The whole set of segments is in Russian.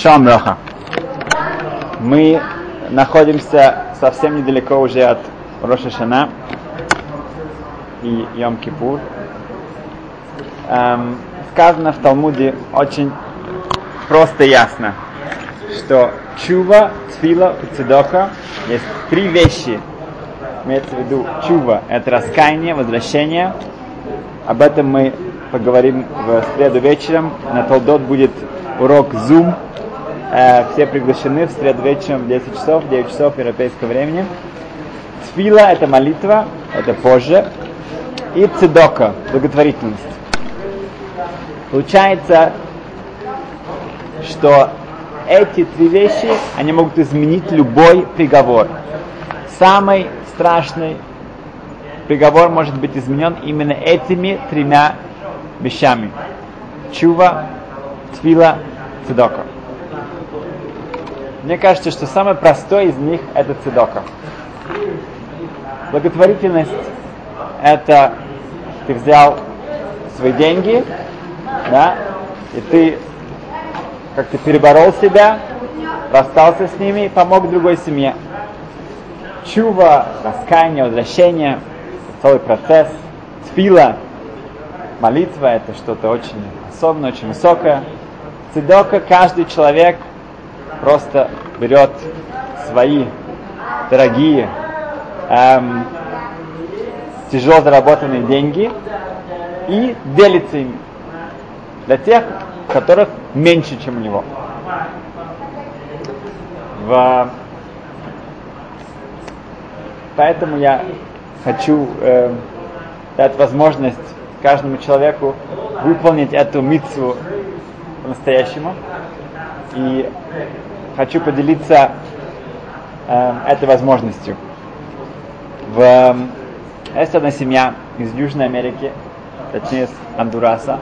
Шалом Роха. Мы находимся совсем недалеко уже от Роша Шана и Йом Кипур. Эм, сказано в Талмуде очень просто и ясно, что чува, тфила и цедока есть три вещи. Имеется в виду чува – это раскаяние, возвращение. Об этом мы поговорим в среду вечером. На Толдот будет урок Zoom. Э, все приглашены в среду вечером в 10 часов, 9 часов европейского времени. Тфила – это молитва, это позже. И цедока – благотворительность. Получается, что эти три вещи, они могут изменить любой приговор. Самый страшный приговор может быть изменен именно этими тремя вещами. Чува, твила, цедока. Мне кажется, что самый простой из них это цедока. Благотворительность это ты взял свои деньги, да, и ты как-то переборол себя, расстался с ними и помог другой семье. Чува, раскаяние, возвращение, целый процесс. Тфила, молитва, это что-то очень особенное, очень высокое. Цидока каждый человек просто берет свои дорогие, эм, тяжело заработанные деньги и делится ими для тех, которых меньше, чем у него. В... Поэтому я хочу э, дать возможность каждому человеку выполнить эту митцву по-настоящему. И хочу поделиться э, этой возможностью. В, э, есть одна семья из Южной Америки, точнее из Андураса.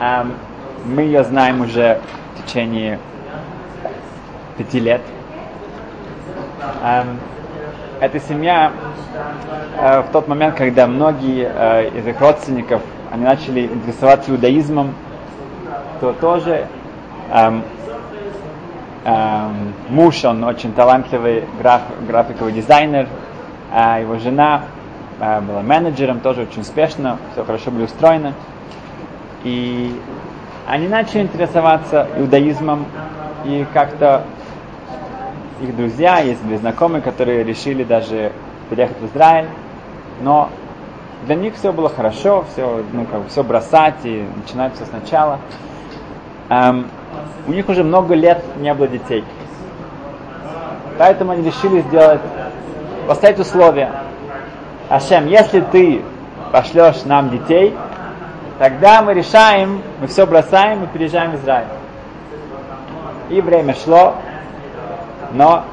Э, мы ее знаем уже в течение пяти лет. Э, эта семья э, в тот момент, когда многие э, из их родственников они начали интересоваться иудаизмом, то тоже эм, эм, муж, он очень талантливый граф, графиковый дизайнер, а его жена э, была менеджером, тоже очень успешно, все хорошо было устроено. И они начали интересоваться иудаизмом, и как-то их друзья, есть были знакомые, которые решили даже переехать в Израиль, но для них все было хорошо, все, ну, как все бросать и начинать все сначала. Эм, у них уже много лет не было детей. Поэтому они решили сделать, поставить условия. Ашем, если ты пошлешь нам детей, тогда мы решаем, мы все бросаем и переезжаем в Израиль. И время шло, но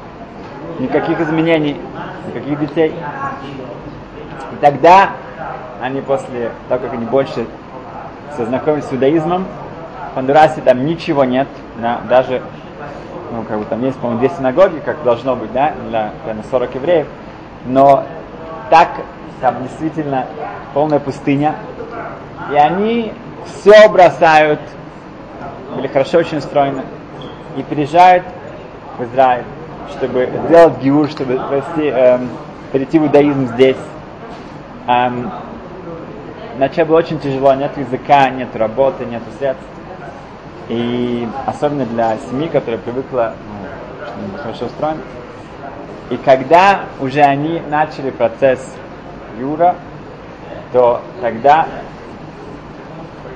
никаких изменений, никаких детей. И тогда они после того, как они больше сознакомились с иудаизмом, Хондурасе там ничего нет, да, даже, ну, как бы там есть, по-моему, две синагоги, как должно быть, да, для, для 40 евреев, но так там действительно полная пустыня, и они все бросают, были хорошо очень устроены, и переезжают в Израиль, чтобы сделать гиур, чтобы пройти, эм, перейти в иудаизм здесь. Эм, Вначале было очень тяжело, нет языка, нет работы, нет средств. И особенно для семьи, которая привыкла, ну, хорошо устроен. И когда уже они начали процесс Юра, то тогда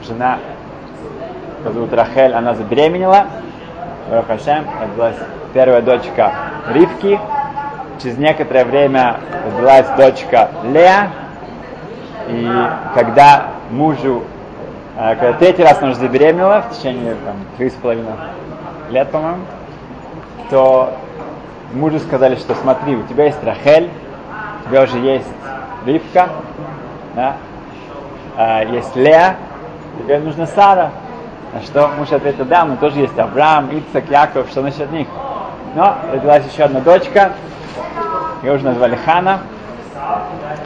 жена, которая зовут Рахель, она забеременела. Это была первая дочка Ривки. Через некоторое время родилась дочка Лея, и когда мужу, когда третий раз она уже забеременела, в течение там, три с половиной лет, по-моему, то мужу сказали, что смотри, у тебя есть Рахель, у тебя уже есть Ривка, да, а, есть Леа, тебе нужна Сара. На что муж ответил, да, но тоже есть Авраам, Ицак, Яков, что насчет них? Но родилась еще одна дочка, ее уже назвали Хана,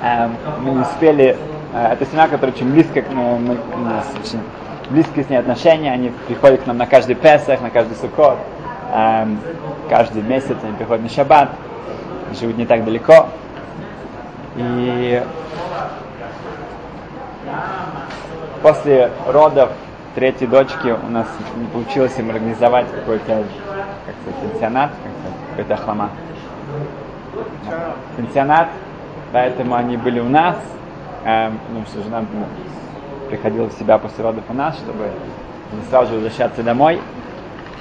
Эм, мы не успели, это семья, которая очень близко к нас очень близкие с ней отношения, они приходят к нам на каждый Песах, на каждый Суккот, эм, каждый месяц они приходят на Шаббат, живут не так далеко. И после родов третьей дочки у нас не получилось им организовать какой-то как сказать, пенсионат, какой-то ахлама. Пенсионат, поэтому они были у нас, эм, ну что жена ну, приходила в себя после родов у нас, чтобы не сразу же возвращаться домой.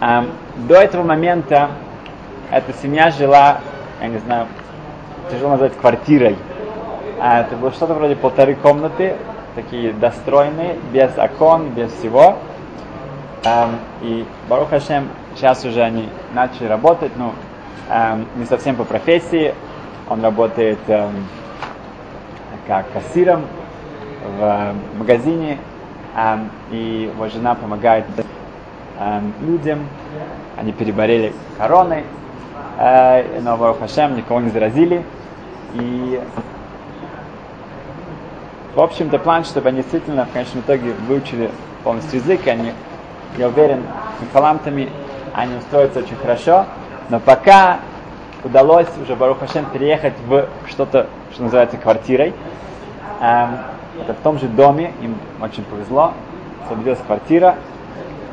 Эм, до этого момента эта семья жила, я не знаю, тяжело назвать квартирой. А это было что-то вроде полторы комнаты, такие достроенные, без окон, без всего. Эм, и Барух Хашем, сейчас уже они начали работать, ну, эм, не совсем по профессии. Он работает эм, как кассиром в магазине, эм, и его жена помогает эм, людям. Они переболели короной, э, но Барух Хашем никого не заразили. И в общем-то, план, чтобы они действительно в конечном итоге выучили полностью язык, они, я уверен, с фалантами они устроятся очень хорошо, но пока удалось уже Барух Хашем переехать в что-то, что называется квартирой. Эм, это в том же доме, им очень повезло, освободилась квартира,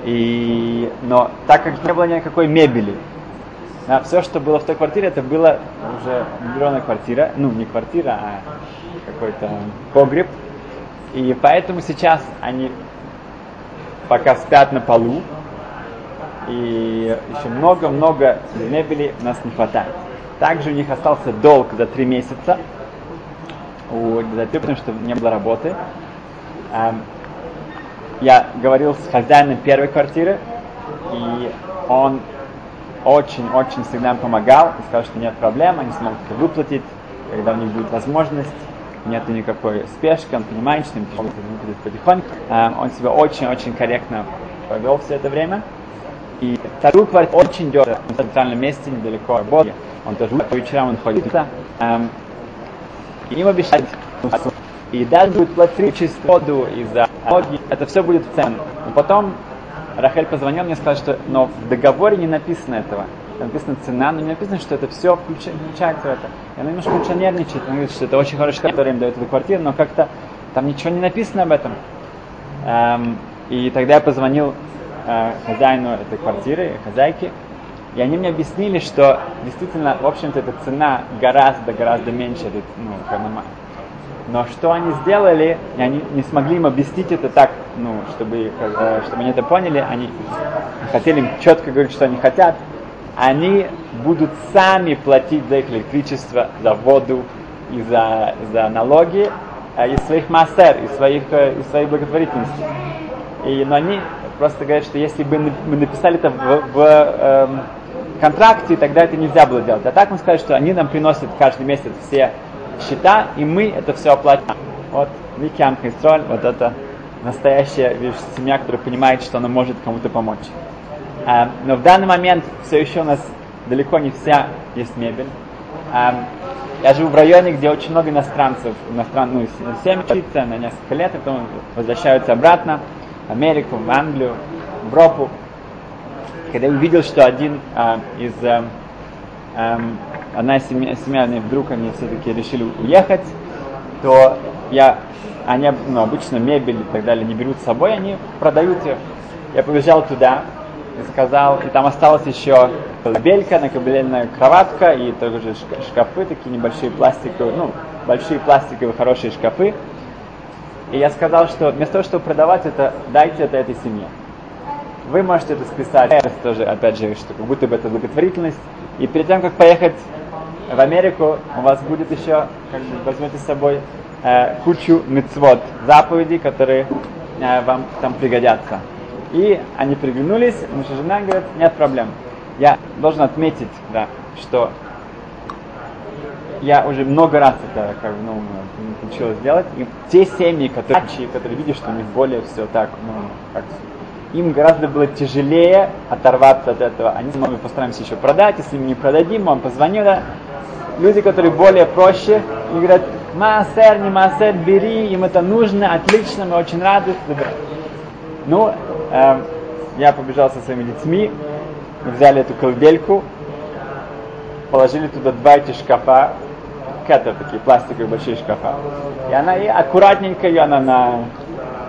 и, но так как не было никакой мебели, да, все, что было в той квартире, это была уже миллионная квартира, ну не квартира, а какой-то погреб. И поэтому сейчас они пока спят на полу. И еще много-много мебели у нас не хватает. Также у них остался долг за три месяца. У, три, потому что не было работы. Я говорил с хозяином первой квартиры, и он очень-очень всегда помогал и сказал, что нет проблем, они смогут это выплатить, когда у них будет возможность нет никакой спешки, он понимает, что им будет потихоньку. А, он себя очень-очень корректно повел все это время. И вторую квартиру очень дешево, в центральном месте, недалеко от работы. Он тоже по вечерам он ходит. И им обещают, и даже будет платить чистую воду и за ноги, это все будет в цену. Но потом Рахель позвонил мне и сказал, что но в договоре не написано этого написана цена, но не написано, что это все включается в это. И она немножко начала нервничать, она говорит, что это очень хороший который им дает эту квартиру, но как-то там ничего не написано об этом. Эм, и тогда я позвонил э, хозяину этой квартиры, хозяйке, и они мне объяснили, что действительно, в общем-то, эта цена гораздо-гораздо меньше, ну, но что они сделали, и они не смогли им объяснить это так, ну, чтобы, чтобы они это поняли, они хотели им четко говорить, что они хотят, они будут сами платить за их электричество, за воду и за, за налоги э, из своих массер, из своих, э, из своей благотворительности. И, но они просто говорят, что если бы мы написали это в, в контракте, тогда это нельзя было делать. А так мы сказали, что они нам приносят каждый месяц все счета, и мы это все оплатим. Вот Викиам Хистроль, вот это настоящая видишь, семья, которая понимает, что она может кому-то помочь. Эм, но в данный момент все еще у нас далеко не вся есть мебель. Эм, я живу в районе, где очень много иностранцев, иностран, ну, семь учиться на несколько лет, и потом возвращаются обратно в Америку, в Англию, в Европу. Когда я увидел, что один э, из э, э, одна из семья, семья вдруг они все-таки решили уехать, то я, они ну, обычно мебель и так далее не берут с собой, они продают ее. Я побежал туда, и сказал, и там осталась еще белька, накобеленная кроватка и также шкафы, такие небольшие пластиковые, ну, большие пластиковые хорошие шкафы. И я сказал, что вместо того, чтобы продавать это, дайте это этой семье. Вы можете это списать, это тоже, опять же, что как будто бы это благотворительность. И перед тем, как поехать в Америку, у вас будет еще, как бы, возьмете с собой э, кучу мецвод, заповедей, которые э, вам там пригодятся. И они приглянулись, наша жена говорит, нет проблем. Я должен отметить, да, что я уже много раз это как ну, получилось сделать. И те семьи, которые, которые видят, что у них более все так, ну, как им гораздо было тяжелее оторваться от этого. Они мы постараемся еще продать, если мы не продадим, он позвонил. Да. Люди, которые более проще, они говорят, массер, не массер, бери, им это нужно, отлично, мы очень рады. Ну, э, я побежал со своими детьми, мы взяли эту колыбельку, положили туда два эти шкафа, кетер, такие пластиковые большие шкафа. И она и аккуратненько ее она на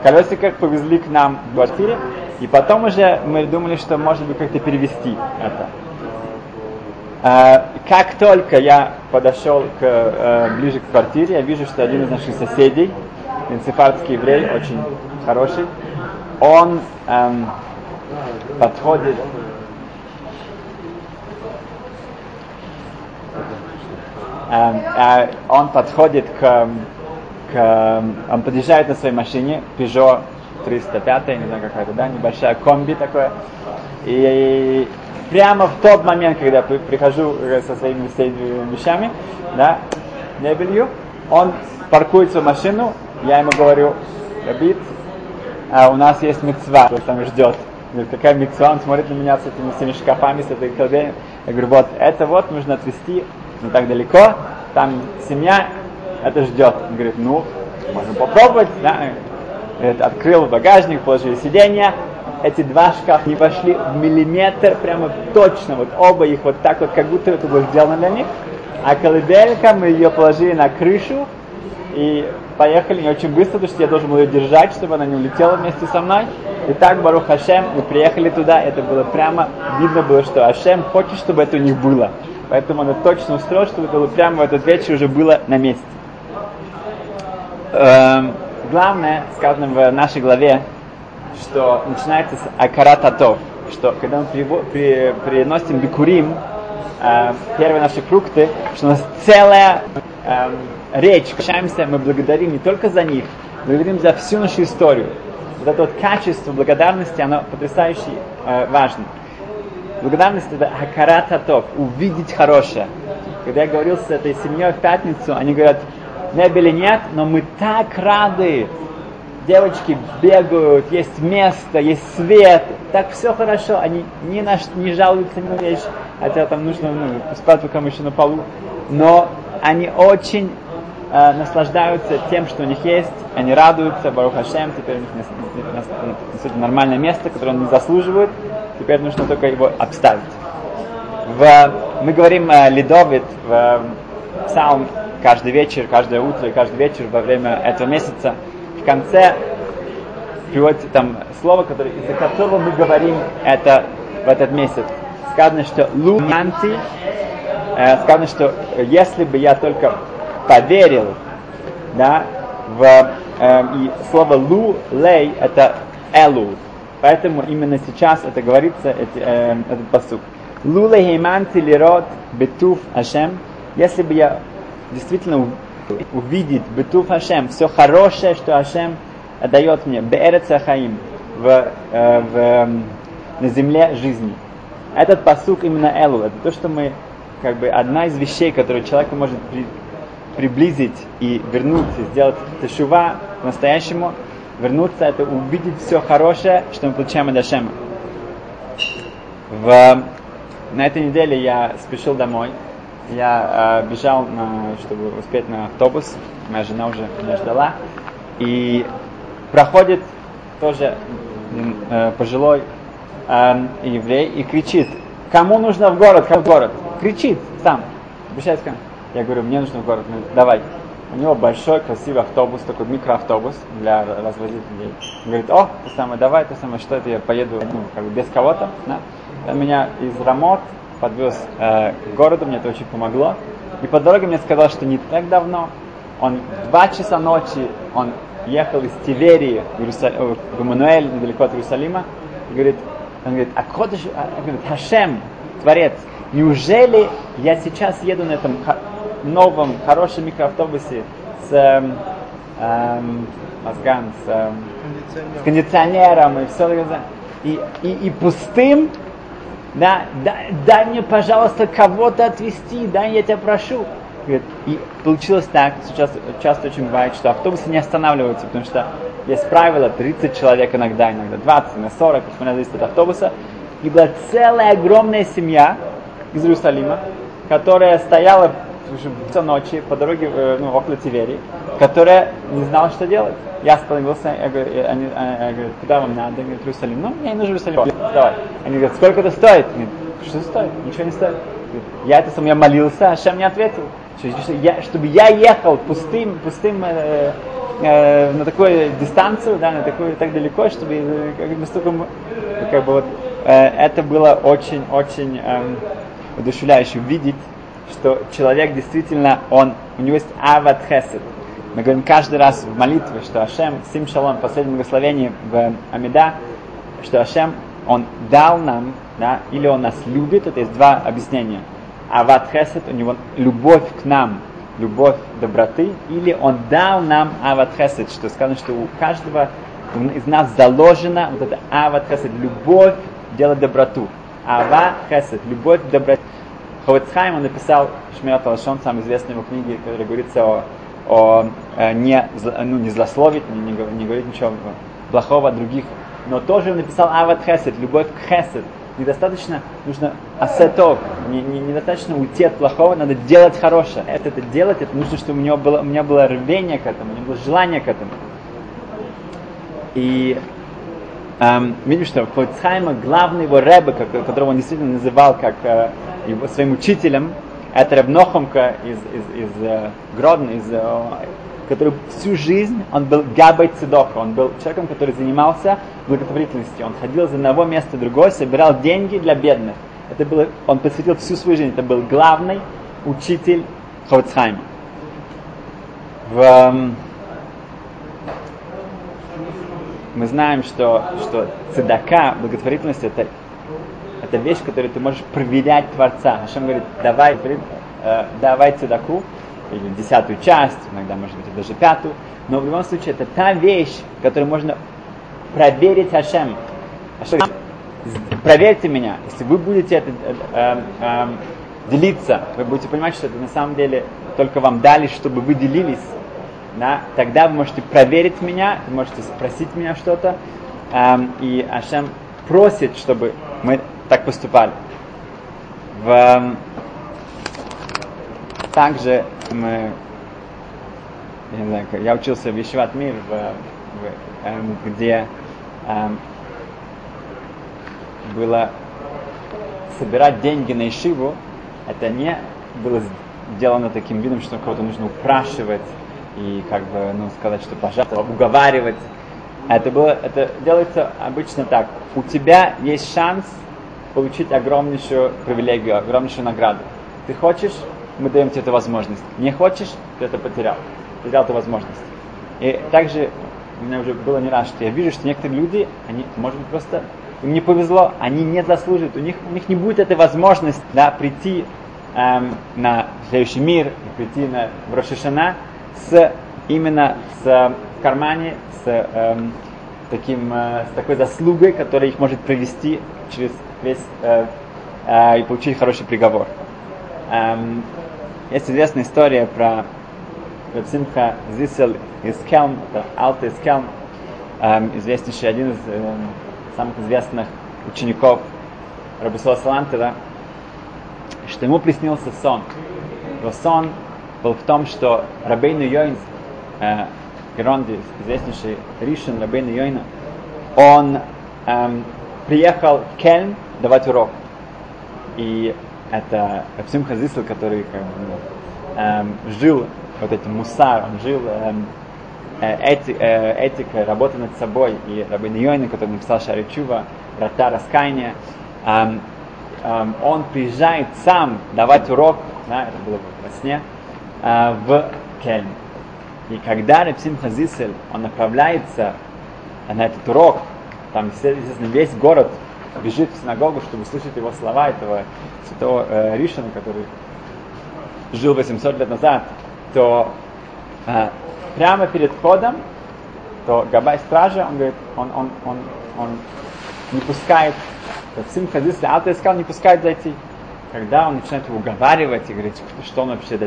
колесиках повезли к нам в квартире. И потом уже мы думали, что может быть как-то перевести это. Как только я подошел к, э, ближе к квартире, я вижу, что один из наших соседей, принципатский еврей, очень хороший, он эм, подходит эм, э, он подходит к, к он подъезжает на своей машине Peugeot 305, не знаю какая-то, да, небольшая комби такое, и прямо в тот момент, когда я прихожу э, со своими вещами, да, мебелью, он паркует свою машину, я ему говорю, Рабит, а у нас есть мецва, кто там ждет. Какая мецва? Он смотрит на меня с этими всеми шкафами, с этой колбей. Я говорю, вот это вот нужно отвезти не так далеко, там семья, это ждет. Он говорит, ну, можем попробовать. Да? Открыл багажник, положил сиденье, эти два шкафа не вошли в миллиметр, прямо точно, вот оба их вот так вот, как будто это было сделано для них. А колыбелька, мы ее положили на крышу и поехали не очень быстро, потому что я должен был ее держать, чтобы она не улетела вместе со мной. И так, Барух Хашем, мы приехали туда, это было прямо, видно было, что Хашем хочет, чтобы это у них было. Поэтому он точно устроил, чтобы это было прямо в этот вечер уже было на месте. Эм, главное, сказано в нашей главе, что начинается с акарататов, что когда мы при, при, приносим бикурим, э, первые наши фрукты, что у нас целая э, речь, общаемся, мы благодарим не только за них, благодарим за всю нашу историю. Вот это вот качество благодарности, оно потрясающе э, важно. Благодарность это хакарататов, увидеть хорошее. Когда я говорил с этой семьей в пятницу, они говорят, мебели нет, но мы так рады, девочки бегают, есть место, есть свет, так все хорошо, они ни на не жалуются ни на вещь, хотя там нужно ну, спать пока мы еще на полу, но они очень э, наслаждаются тем, что у них есть, они радуются, Барух Хашем, теперь у них действительно нормальное место, которое они заслуживают, теперь нужно только его обставить. В, мы говорим э, Лидовит в псалм каждый вечер, каждое утро и каждый вечер во время этого месяца, в конце приводится там слово, которое, из-за которого мы говорим это в этот месяц. Сказано, что луманти, э, сказано, что если бы я только поверил, да, в э, и слово лу, лей, это элу. Поэтому именно сейчас это говорится, эти, э, этот посук. Лу лейманти лирот бетуф ашем. Если бы я действительно увидеть Бетуф Хашем, все хорошее, что Хашем дает мне, Беэрец Хаим, в, э, в, эм, на земле жизни. Этот посук именно Элу, это то, что мы, как бы, одна из вещей, которую человек может при, приблизить и вернуться, сделать тешува по-настоящему, вернуться, это увидеть все хорошее, что мы получаем от Ашема. В, на этой неделе я спешил домой, я э, бежал, на, чтобы успеть на автобус, моя жена уже меня ждала, и проходит тоже э, пожилой э, еврей и кричит, кому нужно в город, кому в город? Кричит сам, обращается ко мне. Я говорю, мне нужно в город, говорит, давай. У него большой, красивый автобус, такой микроавтобус для развозить людей. Он говорит, о, то самое, давай, то самое, что это, я поеду ну, как бы без кого-то. Да? Меня из Рамот подвез э, к городу, мне это очень помогло. И по дороге мне сказал, что не так давно, он в 2 часа ночи, он ехал из Тиверии в, Иерусал... Э, в Эммануэль, недалеко от Иерусалима, и говорит, он говорит, а Кодыш, а, говорит, Хашем, Творец, неужели я сейчас еду на этом новом, хорошем микроавтобусе с эм, эм, Мазган, с, эм, с кондиционером и все, и, и, и пустым, да, дай, дай мне, пожалуйста, кого-то отвезти, дай, я тебя прошу. И получилось так, сейчас часто очень бывает, что автобусы не останавливаются, потому что есть правило 30 человек иногда, иногда 20, на 40, смотря зависит от автобуса. И была целая огромная семья из Иерусалима, которая стояла всю ночи по дороге э, ну, около Тивери, которая не знала, что делать. Я остановился, я говорю, я, они, я говорю куда вам надо? Я говорю, Иерусалим. Ну, мне не нужен Иерусалим. Давай. Они говорят, сколько это стоит? Я говорю, что стоит? Ничего не стоит. Я это сам, я молился, а Шем не ответил. Я, чтобы я ехал пустым, пустым э, э, на такую дистанцию, да, на такую так далеко, чтобы э, как, настолько, как бы вот, э, это было очень-очень э, удушевляюще видеть, что человек действительно, он, у него есть ават хесед. Мы говорим каждый раз в молитве, что Ашем, Сим Шалом, последнем благословении в Амида, что Ашем, он дал нам, да, или он нас любит, это есть два объяснения. Ават хесед, у него любовь к нам, любовь доброты, или он дал нам ават хесед, что сказано, что у каждого из нас заложена вот эта ават хесед, любовь делать доброту. Ава хесед, любовь к доброте. Ховецхайм он написал Шмират Алашон, самой известной его книги, которая говорится о, о э, не, ну, не злословить, не, не, не говорить ничего плохого о других. Но тоже он написал Ават Хесед, любовь к Хесед. Недостаточно, нужно асетов, не, не, недостаточно уйти от плохого, надо делать хорошее. Это, это делать, это нужно, чтобы у, него было, у меня было рвение к этому, у меня было желание к этому. И эм, видим, что Хойцхайма, главный его рэбе, которого он действительно называл как э, его, своим учителем, это Рабнохомка из, из, из э, Гродно, из, э, который всю жизнь, он был габай цидоха, он был человеком, который занимался благотворительностью. Он ходил из одного места в другое, собирал деньги для бедных. Это было, он посвятил всю свою жизнь. Это был главный учитель Ховцхайма. В, эм, мы знаем, что, что цедака, благотворительность, это это вещь, которую ты можешь проверять Творца. Ашем говорит, давай, э, давай цедаку, или десятую часть, иногда, может быть, даже пятую, но в любом случае это та вещь, которую можно проверить Ашем. Ашем проверьте меня, если вы будете это э, э, э, делиться, вы будете понимать, что это на самом деле только вам дали, чтобы вы делились, да, тогда вы можете проверить меня, вы можете спросить меня что-то, э, и Ашем просит, чтобы мы так поступали. В, также мы, я, не знаю, я учился в Ешеват Мир, в, в, эм, где эм, было собирать деньги на Ишиву, это не было сделано таким видом, что кого-то нужно упрашивать и как бы, ну, сказать, что пожалуйста, уговаривать. Это было, это делается обычно так. У тебя есть шанс получить огромнейшую привилегию, огромнейшую награду. Ты хочешь, мы даем тебе эту возможность. Не хочешь, ты это потерял. Потерял эту возможность. И также у меня уже было не раз, что я вижу, что некоторые люди, они, может быть, просто им не повезло, они не заслуживают, у них, у них не будет этой возможности да, прийти эм, на следующий мир, прийти на в Рошишана с именно с э, в кармане, с эм, таким, э, с такой заслугой, которая их может провести через весь э, э, и получить хороший приговор. Эм, есть известная история про Рабсимха Зисел из Келм, это Алта из Келм, эм, известнейший, один из э, самых известных учеников Рабисула Салантера, что ему приснился сон. Его сон был в том, что Рабейну Йойн, э, Геронди, известнейший Ришин Рабейну Йойна, он эм, приехал в Кельм давать урок. И это Рапсим Хазисл, который как бы, эм, жил вот этим мусар, он жил эм, э, эти, э, этикой, работой над собой, и Рабин Йойна, который написал Шаричува, врата раскаяния, эм, эм, он приезжает сам давать урок, да, это было во сне, э, в Кельм. И когда Рапсим Хазисель, он направляется на этот урок, там, естественно, весь город бежит в синагогу, чтобы слышать его слова, этого святого э, Ришина, который жил 800 лет назад, то э, прямо перед входом, то Габай стража, он говорит, он, он, он, он не пускает, сын Хазис Алта сказал, не пускает зайти. Когда он начинает его уговаривать и говорит, что он вообще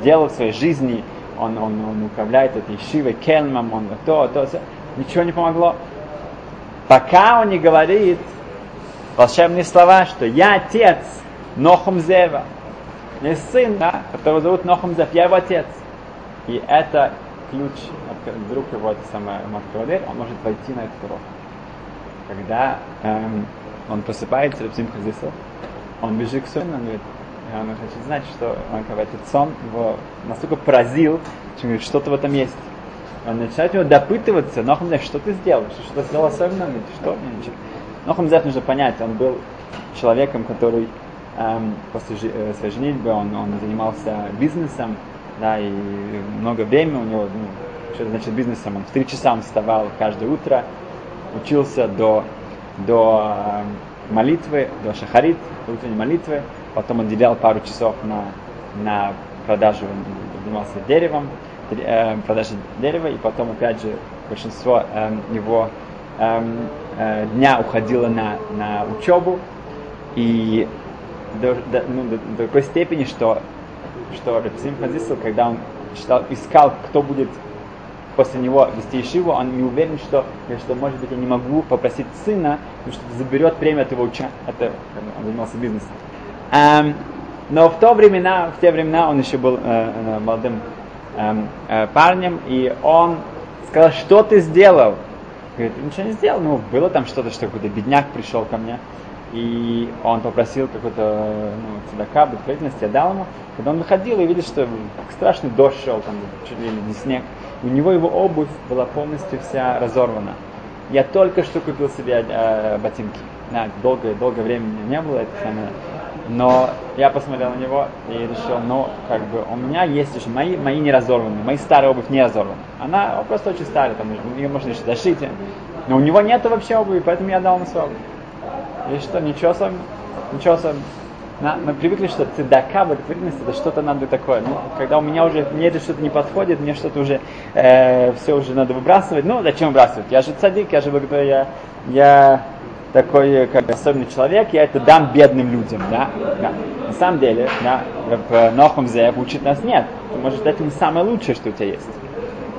сделал в своей жизни, он, он, он управляет этой Шивой, Кельмом, он то, то, то, ничего не помогло. Пока он не говорит, волшебные слова, что я отец Нохум Зева. Не сын, да, которого зовут Нохум Зев, я его отец. И это ключ, вдруг его это самое, дверь, он может войти на этот урок. Когда эм, он просыпается, Рабсим Хазисов, он бежит к сыну, он говорит, он хочет знать, что он, когда этот сон его настолько поразил, что говорит, что-то в этом есть. Он начинает его допытываться, но он что ты сделал, что, что ты сделал особенно, говорит, что? Но он нужно понять, он был человеком, который эм, после жи- э, своей женитьбы он, он занимался бизнесом, да, и много времени у него, ну, что значит бизнесом, он в три часа он вставал каждое утро, учился до, до э, молитвы, до шахарит, до утренней молитвы, потом он уделял пару часов на, на продажу, занимался деревом, э, продажей дерева, и потом, опять же, большинство э, его э, э, дня уходило на, на учебу, и до, до, ну, до, до такой степени, что, что Рапсим Хазисл, когда он читал, искал, кто будет после него вести Ишиву, он не уверен, что, что может быть, я не могу попросить сына, потому что заберет премию от его уча. Это, он занимался бизнесом. Um, но в то времена, в те времена он еще был э, э, молодым э, э, парнем, и он сказал, что ты сделал? Говорит, ничего не сделал, ну, было там что-то, что какой-то бедняк пришел ко мне, и он попросил какой-то ну, цедака, благотворительности, я дал ему. Когда он выходил и видел, что страшный дождь шел, там чуть ли не снег, у него его обувь была полностью вся разорвана. Я только что купил себе э, ботинки. Да, долгое, долгое время не было, это самое. Но я посмотрел на него и решил, ну, как бы, у меня есть еще мои, мои не разорваны, мои старые обувь не разорвана. Она просто очень старая, там, ее можно еще зашить. Но у него нет вообще обуви, поэтому я дал ему свою обувь. И что, ничего особенного, ничего особенного. На, мы привыкли, что цедака, благотворительность, это что-то надо такое. Ну, когда у меня уже, мне это что-то не подходит, мне что-то уже, э, все уже надо выбрасывать. Ну, зачем выбрасывать? Я же цадик, я же я, я такой как особенный человек, я это дам бедным людям, да? да. На самом деле, да, в Нохом Зеев учит нас, нет, ты можешь дать им самое лучшее, что у тебя есть.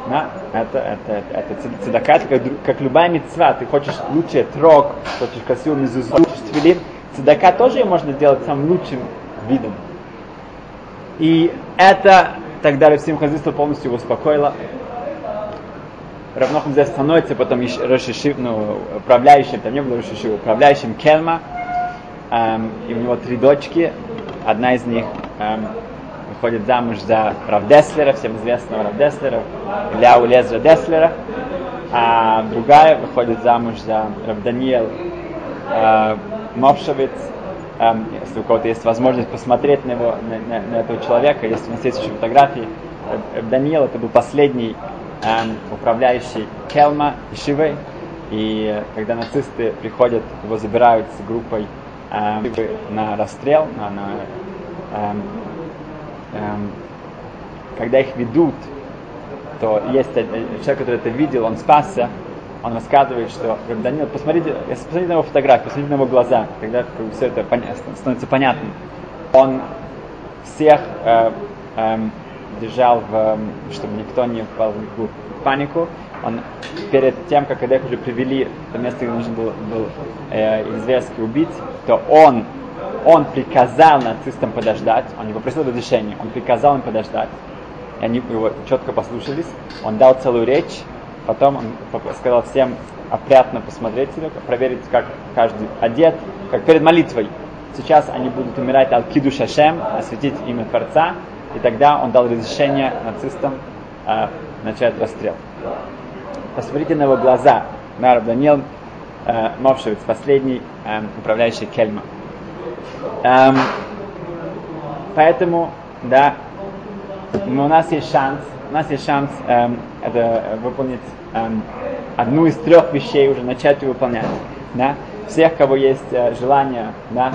Да? Это, это, это, это цедака, как, как любая мецва, ты хочешь лучший трог, хочешь красивую мезузу, хочешь твилин, цедака тоже можно сделать самым лучшим видом. И это тогда Ревсим Хазиство полностью его успокоило. Равнохам здесь становится потом Рошишив, ну, управляющим, там не было Рошишив, управляющим Кельма. Эм, и у него три дочки. Одна из них эм, выходит замуж за Равдеслера, всем известного Равдеслера, Ляу Лезра Деслера. А другая выходит замуж за Равданиел э, Мовшевиц. Эм, если у кого-то есть возможность посмотреть на, его, на, на, на этого человека, если у нас есть еще фотографии, Даниил это был последний управляющий Келма и Шивой. И когда нацисты приходят, его забирают с группой эм, на расстрел, на, на, эм, эм, когда их ведут, то есть человек, который это видел, он спасся, он рассказывает, что Даниил, посмотрите, посмотрите на его фотографию, посмотрите на его глаза, тогда все это становится понятным. Он всех э, э, держал, в, чтобы никто не впал в панику. Он перед тем, как их уже привели в место, где нужно было, был э, их убить, то он, он приказал нацистам подождать, он не попросил разрешения, он приказал им подождать. И они его четко послушались. Он дал целую речь, потом он сказал всем опрятно посмотреть себя, проверить, как каждый одет, как перед молитвой. Сейчас они будут умирать Аль-Киду Шашем, осветить имя Творца, и тогда он дал разрешение нацистам э, начать расстрел. Посмотрите на его глаза. Нараб Даниил э, Мовшевиц, последний э, управляющий Кельма. Эм, поэтому, да, у нас есть шанс, у нас есть шанс эм, это выполнить эм, одну из трех вещей, уже начать ее выполнять. Да? Всех, кого есть э, желание, да,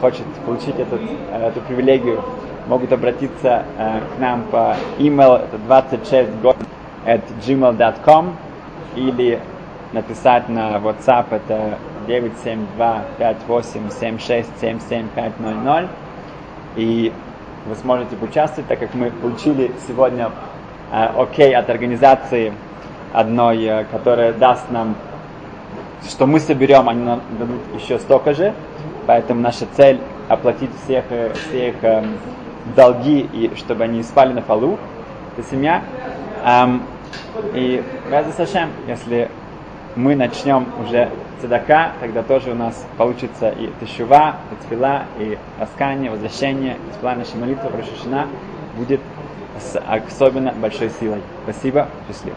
хочет получить этот, э, эту привилегию, могут обратиться э, к нам по email это 26 год at gmail.com или написать на WhatsApp это 972-5876-77500 и вы сможете поучаствовать, так как мы получили сегодня э, окей от организации одной, э, которая даст нам, что мы соберем, они нам дадут еще столько же, поэтому наша цель оплатить всех, э, всех э, долги, и чтобы они спали на полу, это семья. Ам, и Беза Сашем, если мы начнем уже цедака, тогда тоже у нас получится и тешува, и тфила, и раскание, возвращение, тфила наша молитва, Рошашина будет с особенно большой силой. Спасибо, счастливо.